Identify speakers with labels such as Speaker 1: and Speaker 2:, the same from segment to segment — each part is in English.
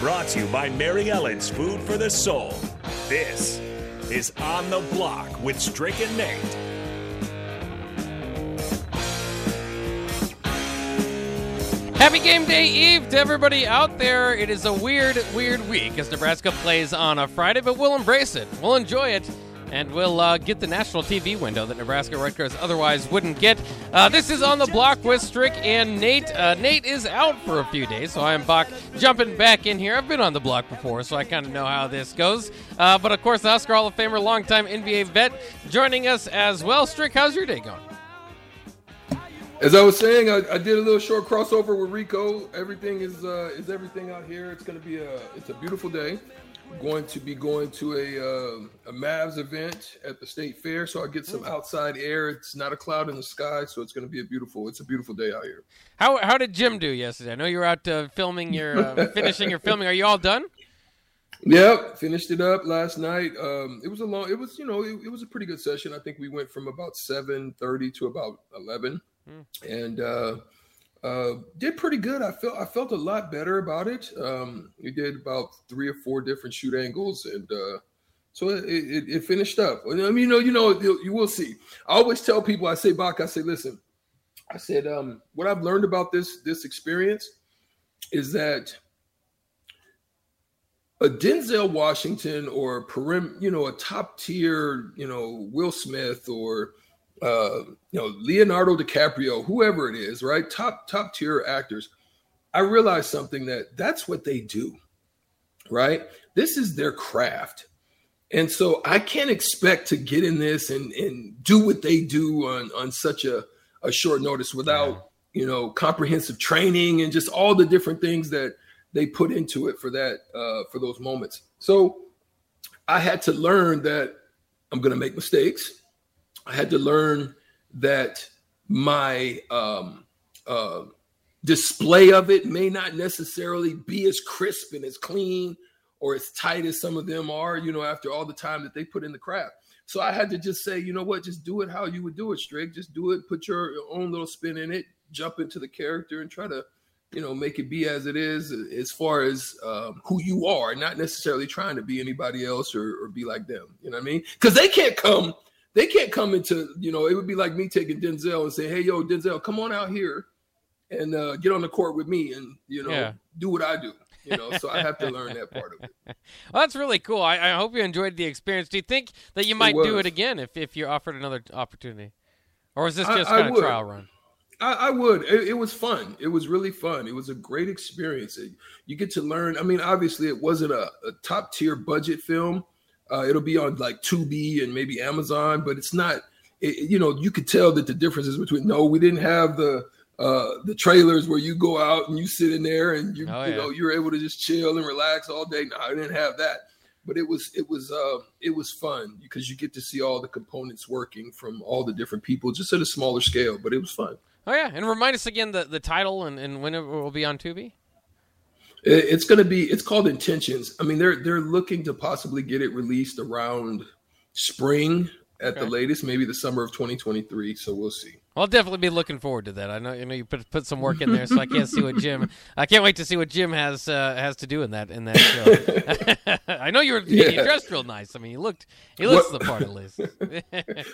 Speaker 1: Brought to you by Mary Ellen's Food for the Soul. This is On the Block with Strick and Nate.
Speaker 2: Happy game day eve to everybody out there. It is a weird, weird week as Nebraska plays on a Friday, but we'll embrace it. We'll enjoy it. And we'll uh, get the national TV window that Nebraska Rutgers otherwise wouldn't get. Uh, this is on the block with Strick and Nate. Uh, Nate is out for a few days, so I am Bach jumping back in here. I've been on the block before, so I kind of know how this goes. Uh, but of course, the Husker Hall of Famer, longtime NBA vet, joining us as well. Strick, how's your day going?
Speaker 3: As I was saying, I, I, did a little short crossover with Rico. Everything is uh, is everything out here. It's to be a it's a beautiful day. Going to be going to a uh, a Mavs event at the State Fair, so I get some outside air. It's not a cloud in the sky, so it's going to be a beautiful it's a beautiful day out here.
Speaker 2: How how did Jim do yesterday? I know you were out uh, filming your uh, finishing your filming. Are you all done?
Speaker 3: Yep, finished it up last night. Um, it was a long. It was you know it, it was a pretty good session. I think we went from about seven thirty to about eleven. Mm. And uh, uh, did pretty good. I felt I felt a lot better about it. Um, we did about three or four different shoot angles, and uh, so it, it, it, finished up. I mean, you know, you know, you will see. I always tell people, I say, Bach, I say, listen, I said, um, what I've learned about this this experience is that a Denzel Washington or perim, you know, a top tier, you know, Will Smith or uh, you know, Leonardo DiCaprio, whoever it is, right? Top top tier actors. I realized something that that's what they do, right? This is their craft. And so I can't expect to get in this and, and do what they do on, on such a, a short notice without, yeah. you know, comprehensive training and just all the different things that they put into it for that, uh, for those moments. So I had to learn that I'm going to make mistakes. I had to learn that my um, uh, display of it may not necessarily be as crisp and as clean or as tight as some of them are, you know, after all the time that they put in the craft. So I had to just say, you know what, just do it how you would do it, Strick. Just do it, put your own little spin in it, jump into the character and try to, you know, make it be as it is as far as um, who you are, not necessarily trying to be anybody else or, or be like them. You know what I mean? Because they can't come they can't come into, you know, it would be like me taking Denzel and say, hey, yo, Denzel, come on out here and uh, get on the court with me and, you know, yeah. do what I do. You know, so I have to learn that part of it.
Speaker 2: well, that's really cool. I, I, hope you enjoyed the experience. Do you think that you might do it again if, if you're offered another opportunity? Or is this just I, kind I of trial run?
Speaker 3: I, I would. It, it, was fun. It was really fun. It was a great experience. It, you get to learn. I mean, obviously, it wasn't a, a top tier budget film, uh, it'll be on like Tubi and maybe Amazon, but it's not. It, you know, you could tell that the differences between. No, we didn't have the uh, the trailers where you go out and you sit in there and you oh, yeah. you know you're able to just chill and relax all day. No, I didn't have that, but it was it was uh, it was fun because you get to see all the components working from all the different people, just at a smaller scale. But it was fun.
Speaker 2: Oh yeah, and remind us again the the title and, and when it will be on Tubi.
Speaker 3: It's going to be. It's called Intentions. I mean, they're they're looking to possibly get it released around spring at okay. the latest, maybe the summer of 2023. So we'll see.
Speaker 2: I'll definitely be looking forward to that. I know you know you put put some work in there, so I can't see what Jim. I can't wait to see what Jim has uh, has to do in that in that show. I know you're yeah. you dressed real nice. I mean, he looked he looks what, the part at least.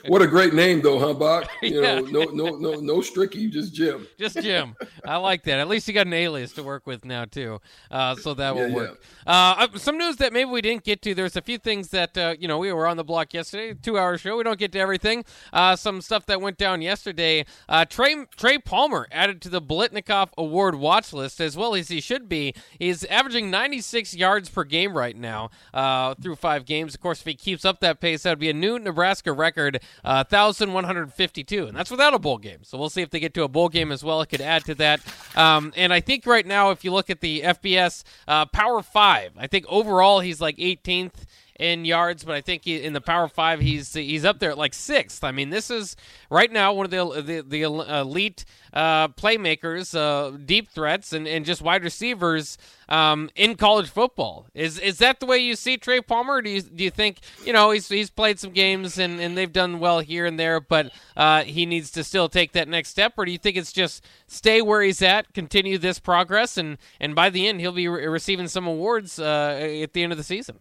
Speaker 3: what a great name though, huh, Bach? You yeah. know, no no no no Stricky, just Jim.
Speaker 2: Just Jim. I like that. At least you got an alias to work with now too, uh, so that will yeah, work. Uh, uh, some news that maybe we didn't get to. There's a few things that uh, you know we were on the block yesterday, two hour show. We don't get to everything. Uh, some stuff that went down yesterday Uh, Trey Trey Palmer added to the Biletnikoff Award watch list as well as he should be. He's averaging 96 yards per game right now uh, through five games. Of course, if he keeps up that pace, that would be a new Nebraska record, uh, 1,152, and that's without a bowl game. So we'll see if they get to a bowl game as well. It could add to that. Um, and I think right now, if you look at the FBS uh, Power Five, I think overall he's like 18th in yards, but I think he, in the Power Five he's he's up there at like sixth. I mean, this is right now one of the the, the elite uh, playmakers, uh, deep threats, and, and just wide receivers um, in college football. Is is that the way you see Trey Palmer? do you do you think you know he's he's played some games and, and they've done well here and there, but uh, he needs to still take that next step, or do you think it's just stay where he's at, continue this progress, and and by the end he'll be re- receiving some awards uh, at the end of the season?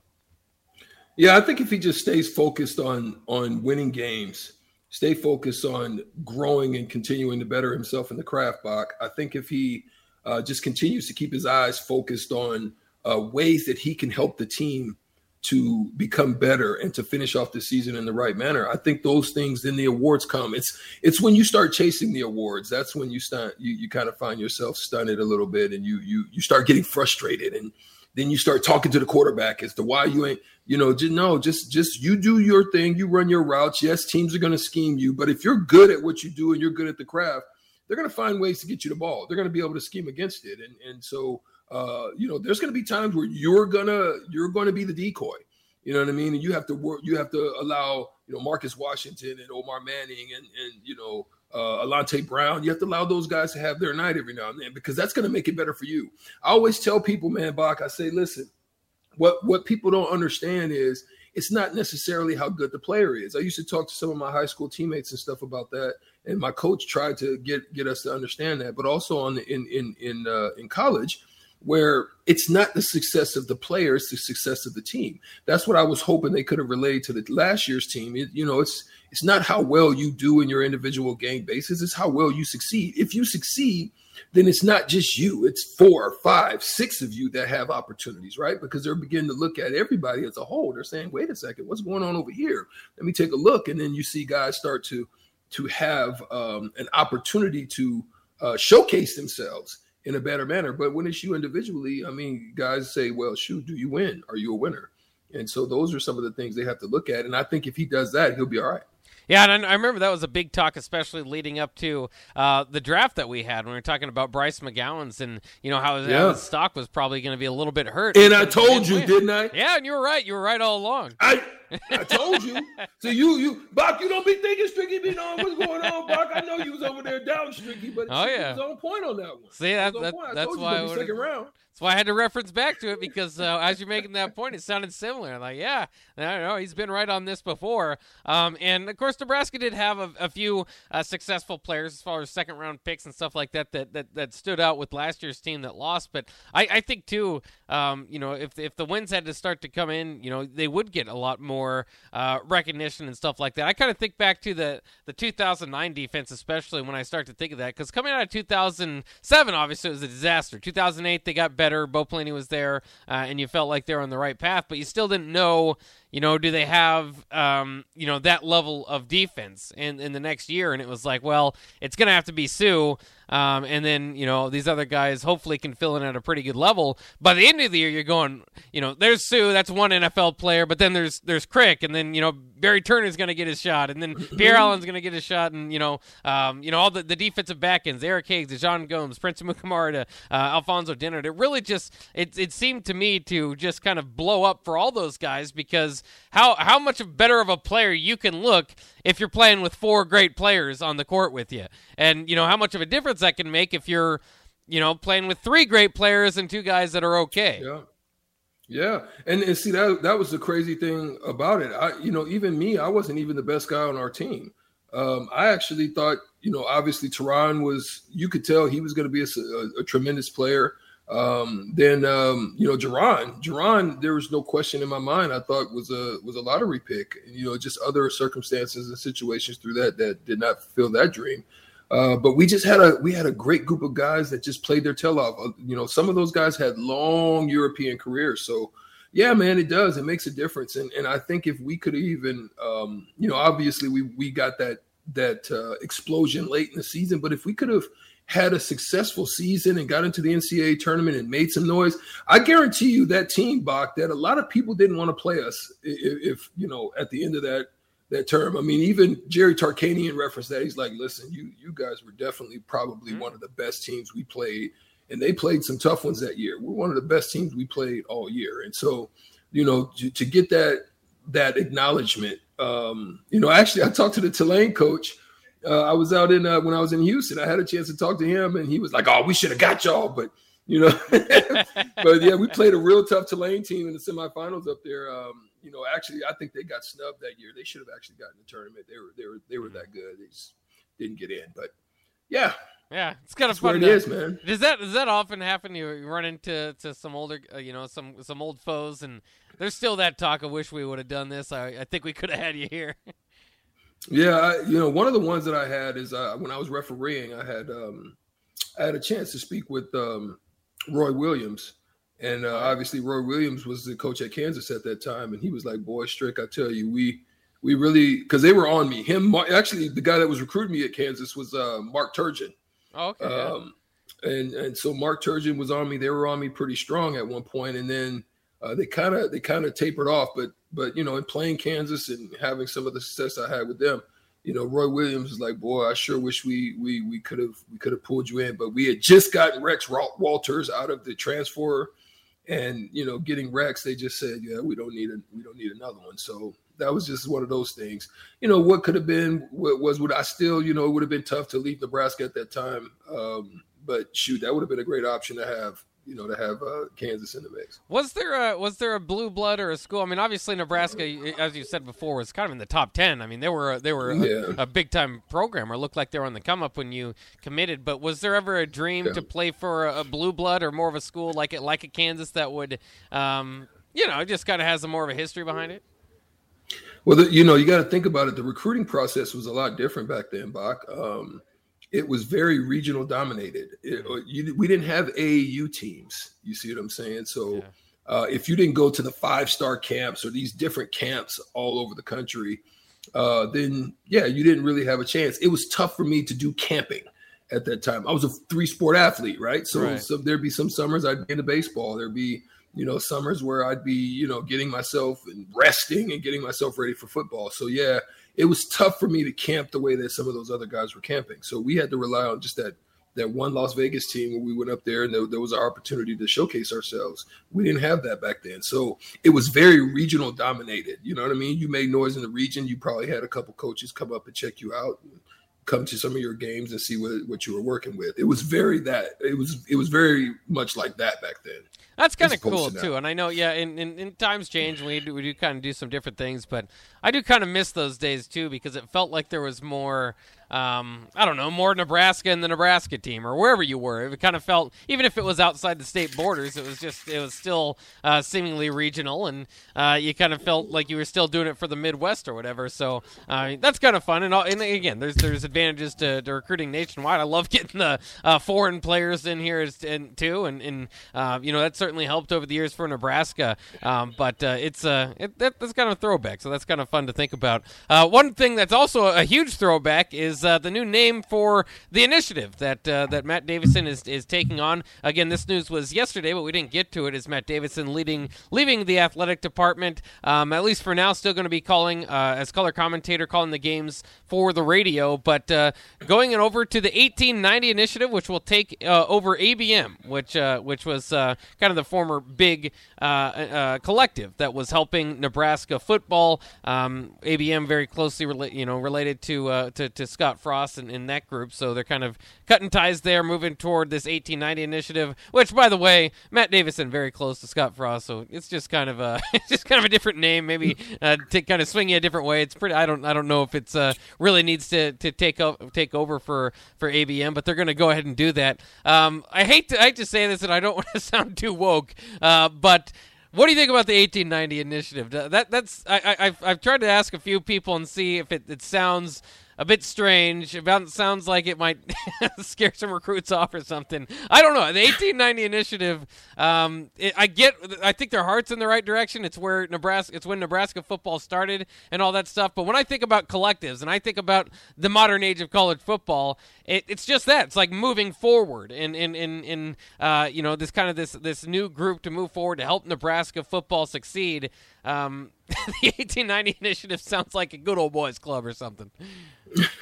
Speaker 3: Yeah, I think if he just stays focused on on winning games, stay focused on growing and continuing to better himself in the craft, Bach. I think if he uh, just continues to keep his eyes focused on uh, ways that he can help the team to become better and to finish off the season in the right manner. I think those things then the awards come. It's it's when you start chasing the awards that's when you start you, you kind of find yourself stunted a little bit and you you you start getting frustrated and then you start talking to the quarterback as to why you ain't, you know, just no, just just you do your thing, you run your routes. Yes, teams are going to scheme you, but if you're good at what you do and you're good at the craft, they're going to find ways to get you the ball. They're going to be able to scheme against it, and and so uh, you know, there's going to be times where you're gonna you're going to be the decoy. You know what I mean? And you have to work. You have to allow you know Marcus Washington and Omar Manning and and you know uh, Alante Brown. You have to allow those guys to have their night every now and then because that's going to make it better for you. I always tell people, man, Bach, I say, listen, what what people don't understand is it's not necessarily how good the player is. I used to talk to some of my high school teammates and stuff about that, and my coach tried to get get us to understand that. But also on the, in in in uh, in college, where it's not the success of the player, it's the success of the team. That's what I was hoping they could have relayed to the last year's team. It, you know, it's it's not how well you do in your individual game basis, it's how well you succeed. If you succeed, then it's not just you, it's four, five, six of you that have opportunities, right? Because they're beginning to look at everybody as a whole. They're saying, wait a second, what's going on over here? Let me take a look. And then you see guys start to to have um, an opportunity to uh, showcase themselves in a better manner. But when it's you individually, I mean, guys say, well, shoot, do you win? Are you a winner? And so those are some of the things they have to look at. And I think if he does that, he'll be all right.
Speaker 2: Yeah, and I remember that was a big talk, especially leading up to uh, the draft that we had when we were talking about Bryce McGowens and you know how his, yeah. how his stock was probably going to be a little bit hurt.
Speaker 3: And I told you, win. didn't I?
Speaker 2: Yeah, and you were right. You were right all along.
Speaker 3: I I told you. So you you Bach, you don't be thinking Stricky be knowing what's going on, Bach. I know you was over there down Stricky, but oh yeah, was on point on that one.
Speaker 2: See that, that that's why
Speaker 3: second round.
Speaker 2: That's why I had to reference back to it because uh, as you're making that point, it sounded similar. Like, yeah, I don't know, he's been right on this before. Um, and of course, Nebraska did have a, a few uh, successful players as far as second round picks and stuff like that, that that that stood out with last year's team that lost. But I, I think too, um, you know, if if the wins had to start to come in, you know, they would get a lot more uh, recognition and stuff like that. I kind of think back to the the 2009 defense, especially when I start to think of that, because coming out of 2007, obviously it was a disaster. 2008 they got better better. Bo Pelini was there, uh, and you felt like they were on the right path, but you still didn't know you know, do they have, um, you know, that level of defense in, in the next year? And it was like, well, it's going to have to be Suh. Um, and then, you know, these other guys hopefully can fill in at a pretty good level. By the end of the year, you're going, you know, there's Suh, that's one NFL player, but then there's there's Crick, and then, you know, Barry Turner's going to get his shot, and then Pierre Allen's going to get his shot, and, you know, um, you know, all the, the defensive back ends, Eric Higgs, John Gomes, Prince Amukamara to uh, Alfonso Dennard. It really just, it, it seemed to me to just kind of blow up for all those guys because how how much better of a player you can look if you're playing with four great players on the court with you, and you know how much of a difference that can make if you're you know playing with three great players and two guys that are okay.
Speaker 3: Yeah. Yeah, and, and see that that was the crazy thing about it. I, you know, even me, I wasn't even the best guy on our team. Um, I actually thought, you know, obviously Terron was. You could tell he was going to be a, a, a, tremendous player. Um, then um, you know, Jurron, Jurron, there was no question in my mind. I thought was a was a lottery pick. You know, just other circumstances and situations through that that did not fill that dream. Uh, but we just had a we had a great group of guys that just played their tail off. Uh, you know, some of those guys had long European careers, so yeah, man, it does. It makes a difference. And and I think if we could even, um, you know, obviously we we got that that uh, explosion late in the season. But if we could have had a successful season and got into the NCAA tournament and made some noise, I guarantee you that team, Bach, that a lot of people didn't want to play us if, if you know at the end of that that term. I mean, even Jerry Tarkanian referenced that. He's like, listen, you you guys were definitely probably mm-hmm. one of the best teams we played. And they played some tough ones that year. We're one of the best teams we played all year. And so, you know, to, to get that that acknowledgement, um, you know, actually I talked to the Tulane coach. Uh, I was out in uh, when I was in Houston. I had a chance to talk to him, and he was like, "Oh, we should have got y'all," but you know, but yeah, we played a real tough Tulane team in the semifinals up there. Um, you know, actually, I think they got snubbed that year. They should have actually gotten the tournament. They were they were they were that good. They just didn't get in. But yeah,
Speaker 2: yeah, it's kind of fun.
Speaker 3: It is, man.
Speaker 2: Does that does that often happen? You run into to some older, uh, you know, some some old foes, and there's still that talk. I wish we would have done this. I, I think we could have had you here.
Speaker 3: yeah, I, you know, one of the ones that I had is uh, when I was refereeing, I had um, I had a chance to speak with um, Roy Williams and uh, obviously, Roy Williams was the coach at Kansas at that time, and he was like, "Boy, Strick, I tell you, we we really because they were on me. Him, actually, the guy that was recruiting me at Kansas was uh, Mark Turgeon.
Speaker 2: Oh, okay. Um,
Speaker 3: and and so Mark Turgeon was on me. They were on me pretty strong at one point, and then uh, they kind of they kind of tapered off. But but you know, in playing Kansas and having some of the success I had with them, you know, Roy Williams is like, "Boy, I sure wish we we we could have we could have pulled you in, but we had just gotten Rex Walters out of the transfer." And you know getting Rex, they just said, yeah, we don't need a we don't need another one. So that was just one of those things. You know, what could have been what was would I still you know it would have been tough to leave Nebraska at that time. Um, but shoot, that would have been a great option to have you know, to have uh, Kansas in the mix.
Speaker 2: Was there a was there a blue blood or a school? I mean, obviously Nebraska, as you said before, was kind of in the top ten. I mean, they were they were yeah. a, a, big time program, or looked like they were on the come up when you committed. But was there ever a dream yeah. to play for a, a, blue blood or more of a school like it like a Kansas that would, um, you know, just kind of has a more of a history behind it?
Speaker 3: Well, the, you know, you got to think about it. The recruiting process was a lot different back then, Bach. Um, it was very regional dominated. It, uh, you, we didn't have AAU teams. You see what I'm saying? So yeah. uh, if you didn't go to the five star camps or these different camps all over the country, uh, then yeah, you didn't really have a chance. It was tough for me to do camping at that time. I was a three sport athlete, right? So, right. so there'd be some summers I'd be into baseball. There'd be you know summers where I'd be you know getting myself and resting and getting myself ready for football. So yeah, it was tough for me to camp the way that some of those other guys were camping. So we had to rely on just that that one Las Vegas team where we went up there and there, there was our opportunity to showcase ourselves. We didn't have that back then. So it was very regional dominated. You know what I mean? You made noise in the region. You probably had a couple coaches come up and check you out. And, come to some of your games and see what, what you were working with. It was very that it was it was very much like that back then.
Speaker 2: That's kind of cool too. And I know, yeah, in, in, in times change, we do, we do kind of do some different things, but I do kind of miss those days too because it felt like there was more um, I don't know, more Nebraska and the Nebraska team or wherever you were. It kind of felt, even if it was outside the state borders, it was just, it was still uh, seemingly regional, and uh, you kind of felt like you were still doing it for the Midwest or whatever. So uh, that's kind of fun. And, and, again, there's there's advantages to, to recruiting nationwide. I love getting the uh, foreign players in here as, and, too, and, and uh, you know that certainly helped over the years for Nebraska. Um, but uh, it's uh, it, that, that's kind of a throwback, so that's kind of fun to think about. one thing that's also a huge throwback is uh, the new name for the initiative that uh, that Matt Davison is, is taking on. Again, this news was yesterday, but we didn't get to it. Is Matt Davison leading leaving the athletic department? Um, at least for now, still going to be calling uh, as color commentator, calling the games for the radio, but uh, going and over to the 1890 initiative, which will take uh, over ABM, which uh, which was kind of the former big collective that was helping Nebraska football. Um, ABM very closely, rela- you know, related to to, to Scott. Frost in, in that group, so they're kind of cutting ties there, moving toward this 1890 initiative. Which, by the way, Matt Davison very close to Scott Frost, so it's just kind of a it's just kind of a different name, maybe uh, to kind of swing you a different way. It's pretty. I don't I don't know if it's uh, really needs to, to take take over for for ABM, but they're going to go ahead and do that. Um, I hate to I hate to say this, and I don't want to sound too woke, uh, but what do you think about the 1890 initiative? That that's I have I've tried to ask a few people and see if it, it sounds a bit strange. About sounds like it might scare some recruits off or something. I don't know. The 1890 initiative. Um, it, I get. I think their heart's in the right direction. It's where Nebraska. It's when Nebraska football started and all that stuff. But when I think about collectives and I think about the modern age of college football, it, it's just that. It's like moving forward in in in, in uh, you know this kind of this this new group to move forward to help Nebraska football succeed. Um, the 1890 initiative sounds like a good old boys club or something.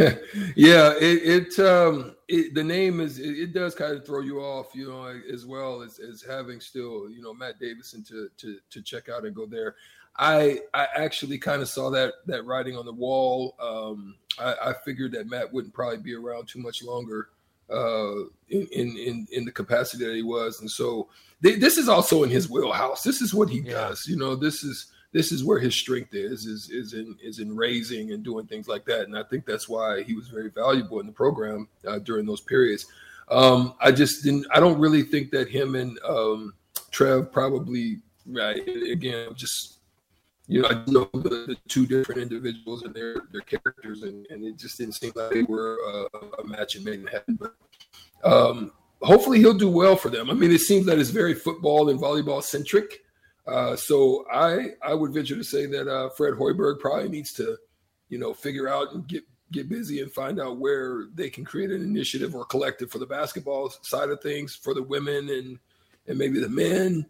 Speaker 3: yeah, it, it, um, it, the name is it, it, does kind of throw you off, you know, as well as, as having still, you know, Matt Davison to to to check out and go there. I I actually kind of saw that that writing on the wall. Um, I, I figured that Matt wouldn't probably be around too much longer uh, in, in in the capacity that he was, and so they, this is also in his wheelhouse. This is what he yeah. does. You know, this is this is where his strength is is is in is in raising and doing things like that. And I think that's why he was very valuable in the program uh, during those periods. Um, I just didn't. I don't really think that him and um, Trev probably right again just you know, I know the, the, two different individuals and their their characters, and, and it just didn't seem like they were a match and made in heaven. But um, hopefully, he'll do well for them. I mean, it seems that it's very football and volleyball centric. Uh, so I I would venture to say that uh, Fred Hoiberg probably needs to, you know, figure out and get get busy and find out where they can create an initiative or collective for the basketball side of things for the women and and maybe the men.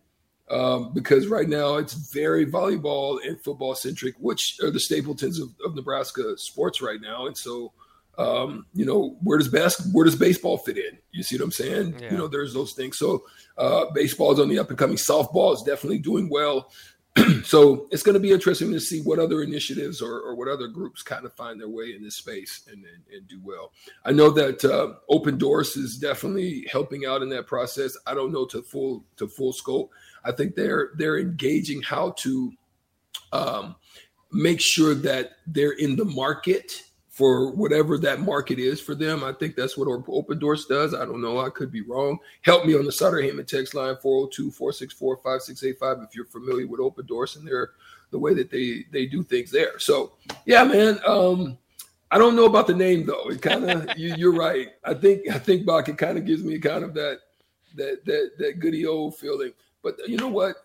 Speaker 3: Um, because right now it's very volleyball and football centric, which are the stapletons of, of Nebraska sports right now. And so um, you know, where does bas- where does baseball fit in? You see what I'm saying? Yeah. You know, there's those things. So uh, baseball is on the up and coming. Softball is definitely doing well. so it's going to be interesting to see what other initiatives or, or, what other groups kind of find their way in this space and, and, and do well. I know that uh, Doors is definitely helping out in that process. I don't know to full to full scope. I think they're they're engaging how to um, make sure that they're in the market for whatever that market is for them. I think that's what Open Doors does. I don't know. I could be wrong. Help me on the Sutter Heyman text line 402 464 5685 if you're familiar with Open Doors and their the way that they they do things there. So yeah, man. Um, I don't know about the name though. It kind of you, are right. I think I think Bach it kind of gives me kind of that that that that goody old feeling. But you know what?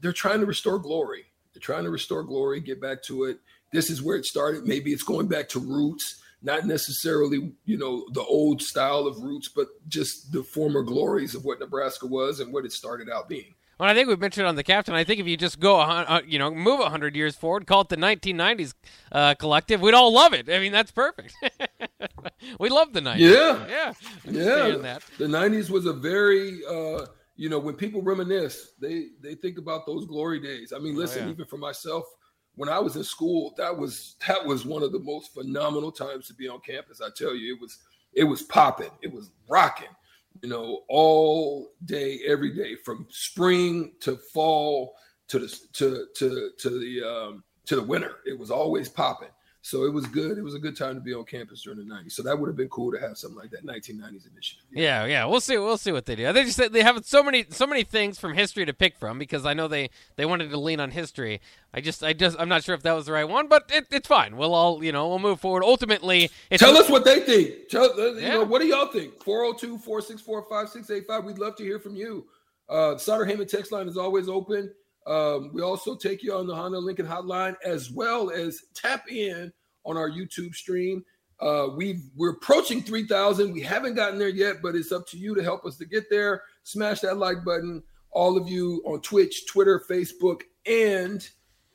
Speaker 3: They're trying to restore glory. They're trying to restore glory, get back to it this is where it started. Maybe it's going back to roots, not necessarily, you know, the old style of roots, but just the former glories of what Nebraska was and what it started out being.
Speaker 2: Well, I think we've mentioned on the captain. I think if you just go, uh, you know, move hundred years forward, call it the 1990s uh, collective, we'd all love it. I mean, that's perfect. we love the 90s.
Speaker 3: Yeah,
Speaker 2: yeah,
Speaker 3: yeah. The 90s was a very, uh, you know, when people reminisce, they they think about those glory days. I mean, listen, oh, yeah. even for myself, when I was in school, that was that was one of the most phenomenal times to be on campus. I tell you, it was it was popping, it was rocking, you know, all day, every day, from spring to fall to the to to to the um, to the winter. It was always popping. So it was good. It was a good time to be on campus during the '90s. So that would have been cool to have something like that 1990s initiative.
Speaker 2: Yeah, yeah. We'll see. We'll see what they do. They just said they have so many so many things from history to pick from because I know they they wanted to lean on history. I just I just I'm not sure if that was the right one, but it, it's fine. We'll all you know we'll move forward. Ultimately,
Speaker 3: tell us what they think. Tell, uh, you yeah. know what do y'all think? 402-464-5685. We'd love to hear from you. Uh, Sutter Heyman text line is always open. Um, we also take you on the Honda Lincoln hotline as well as tap in on our YouTube stream. Uh, we we're approaching 3,000. We haven't gotten there yet, but it's up to you to help us to get there. Smash that like button. All of you on Twitch, Twitter, Facebook, and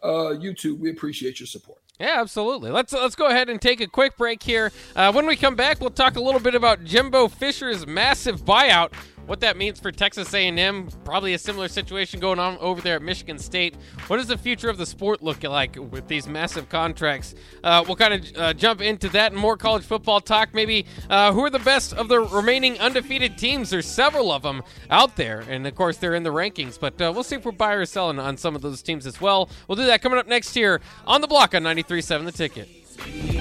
Speaker 3: uh, YouTube. We appreciate your support.
Speaker 2: Yeah, absolutely. Let's let's go ahead and take a quick break here. Uh, when we come back, we'll talk a little bit about Jimbo Fisher's massive buyout what that means for Texas A&M. Probably a similar situation going on over there at Michigan State. What does the future of the sport look like with these massive contracts? Uh, we'll kind of uh, jump into that and more college football talk. Maybe uh, who are the best of the remaining undefeated teams? There's several of them out there, and of course they're in the rankings. But uh, we'll see if we're buying or selling on some of those teams as well. We'll do that coming up next here on the block on 93.7 The Ticket.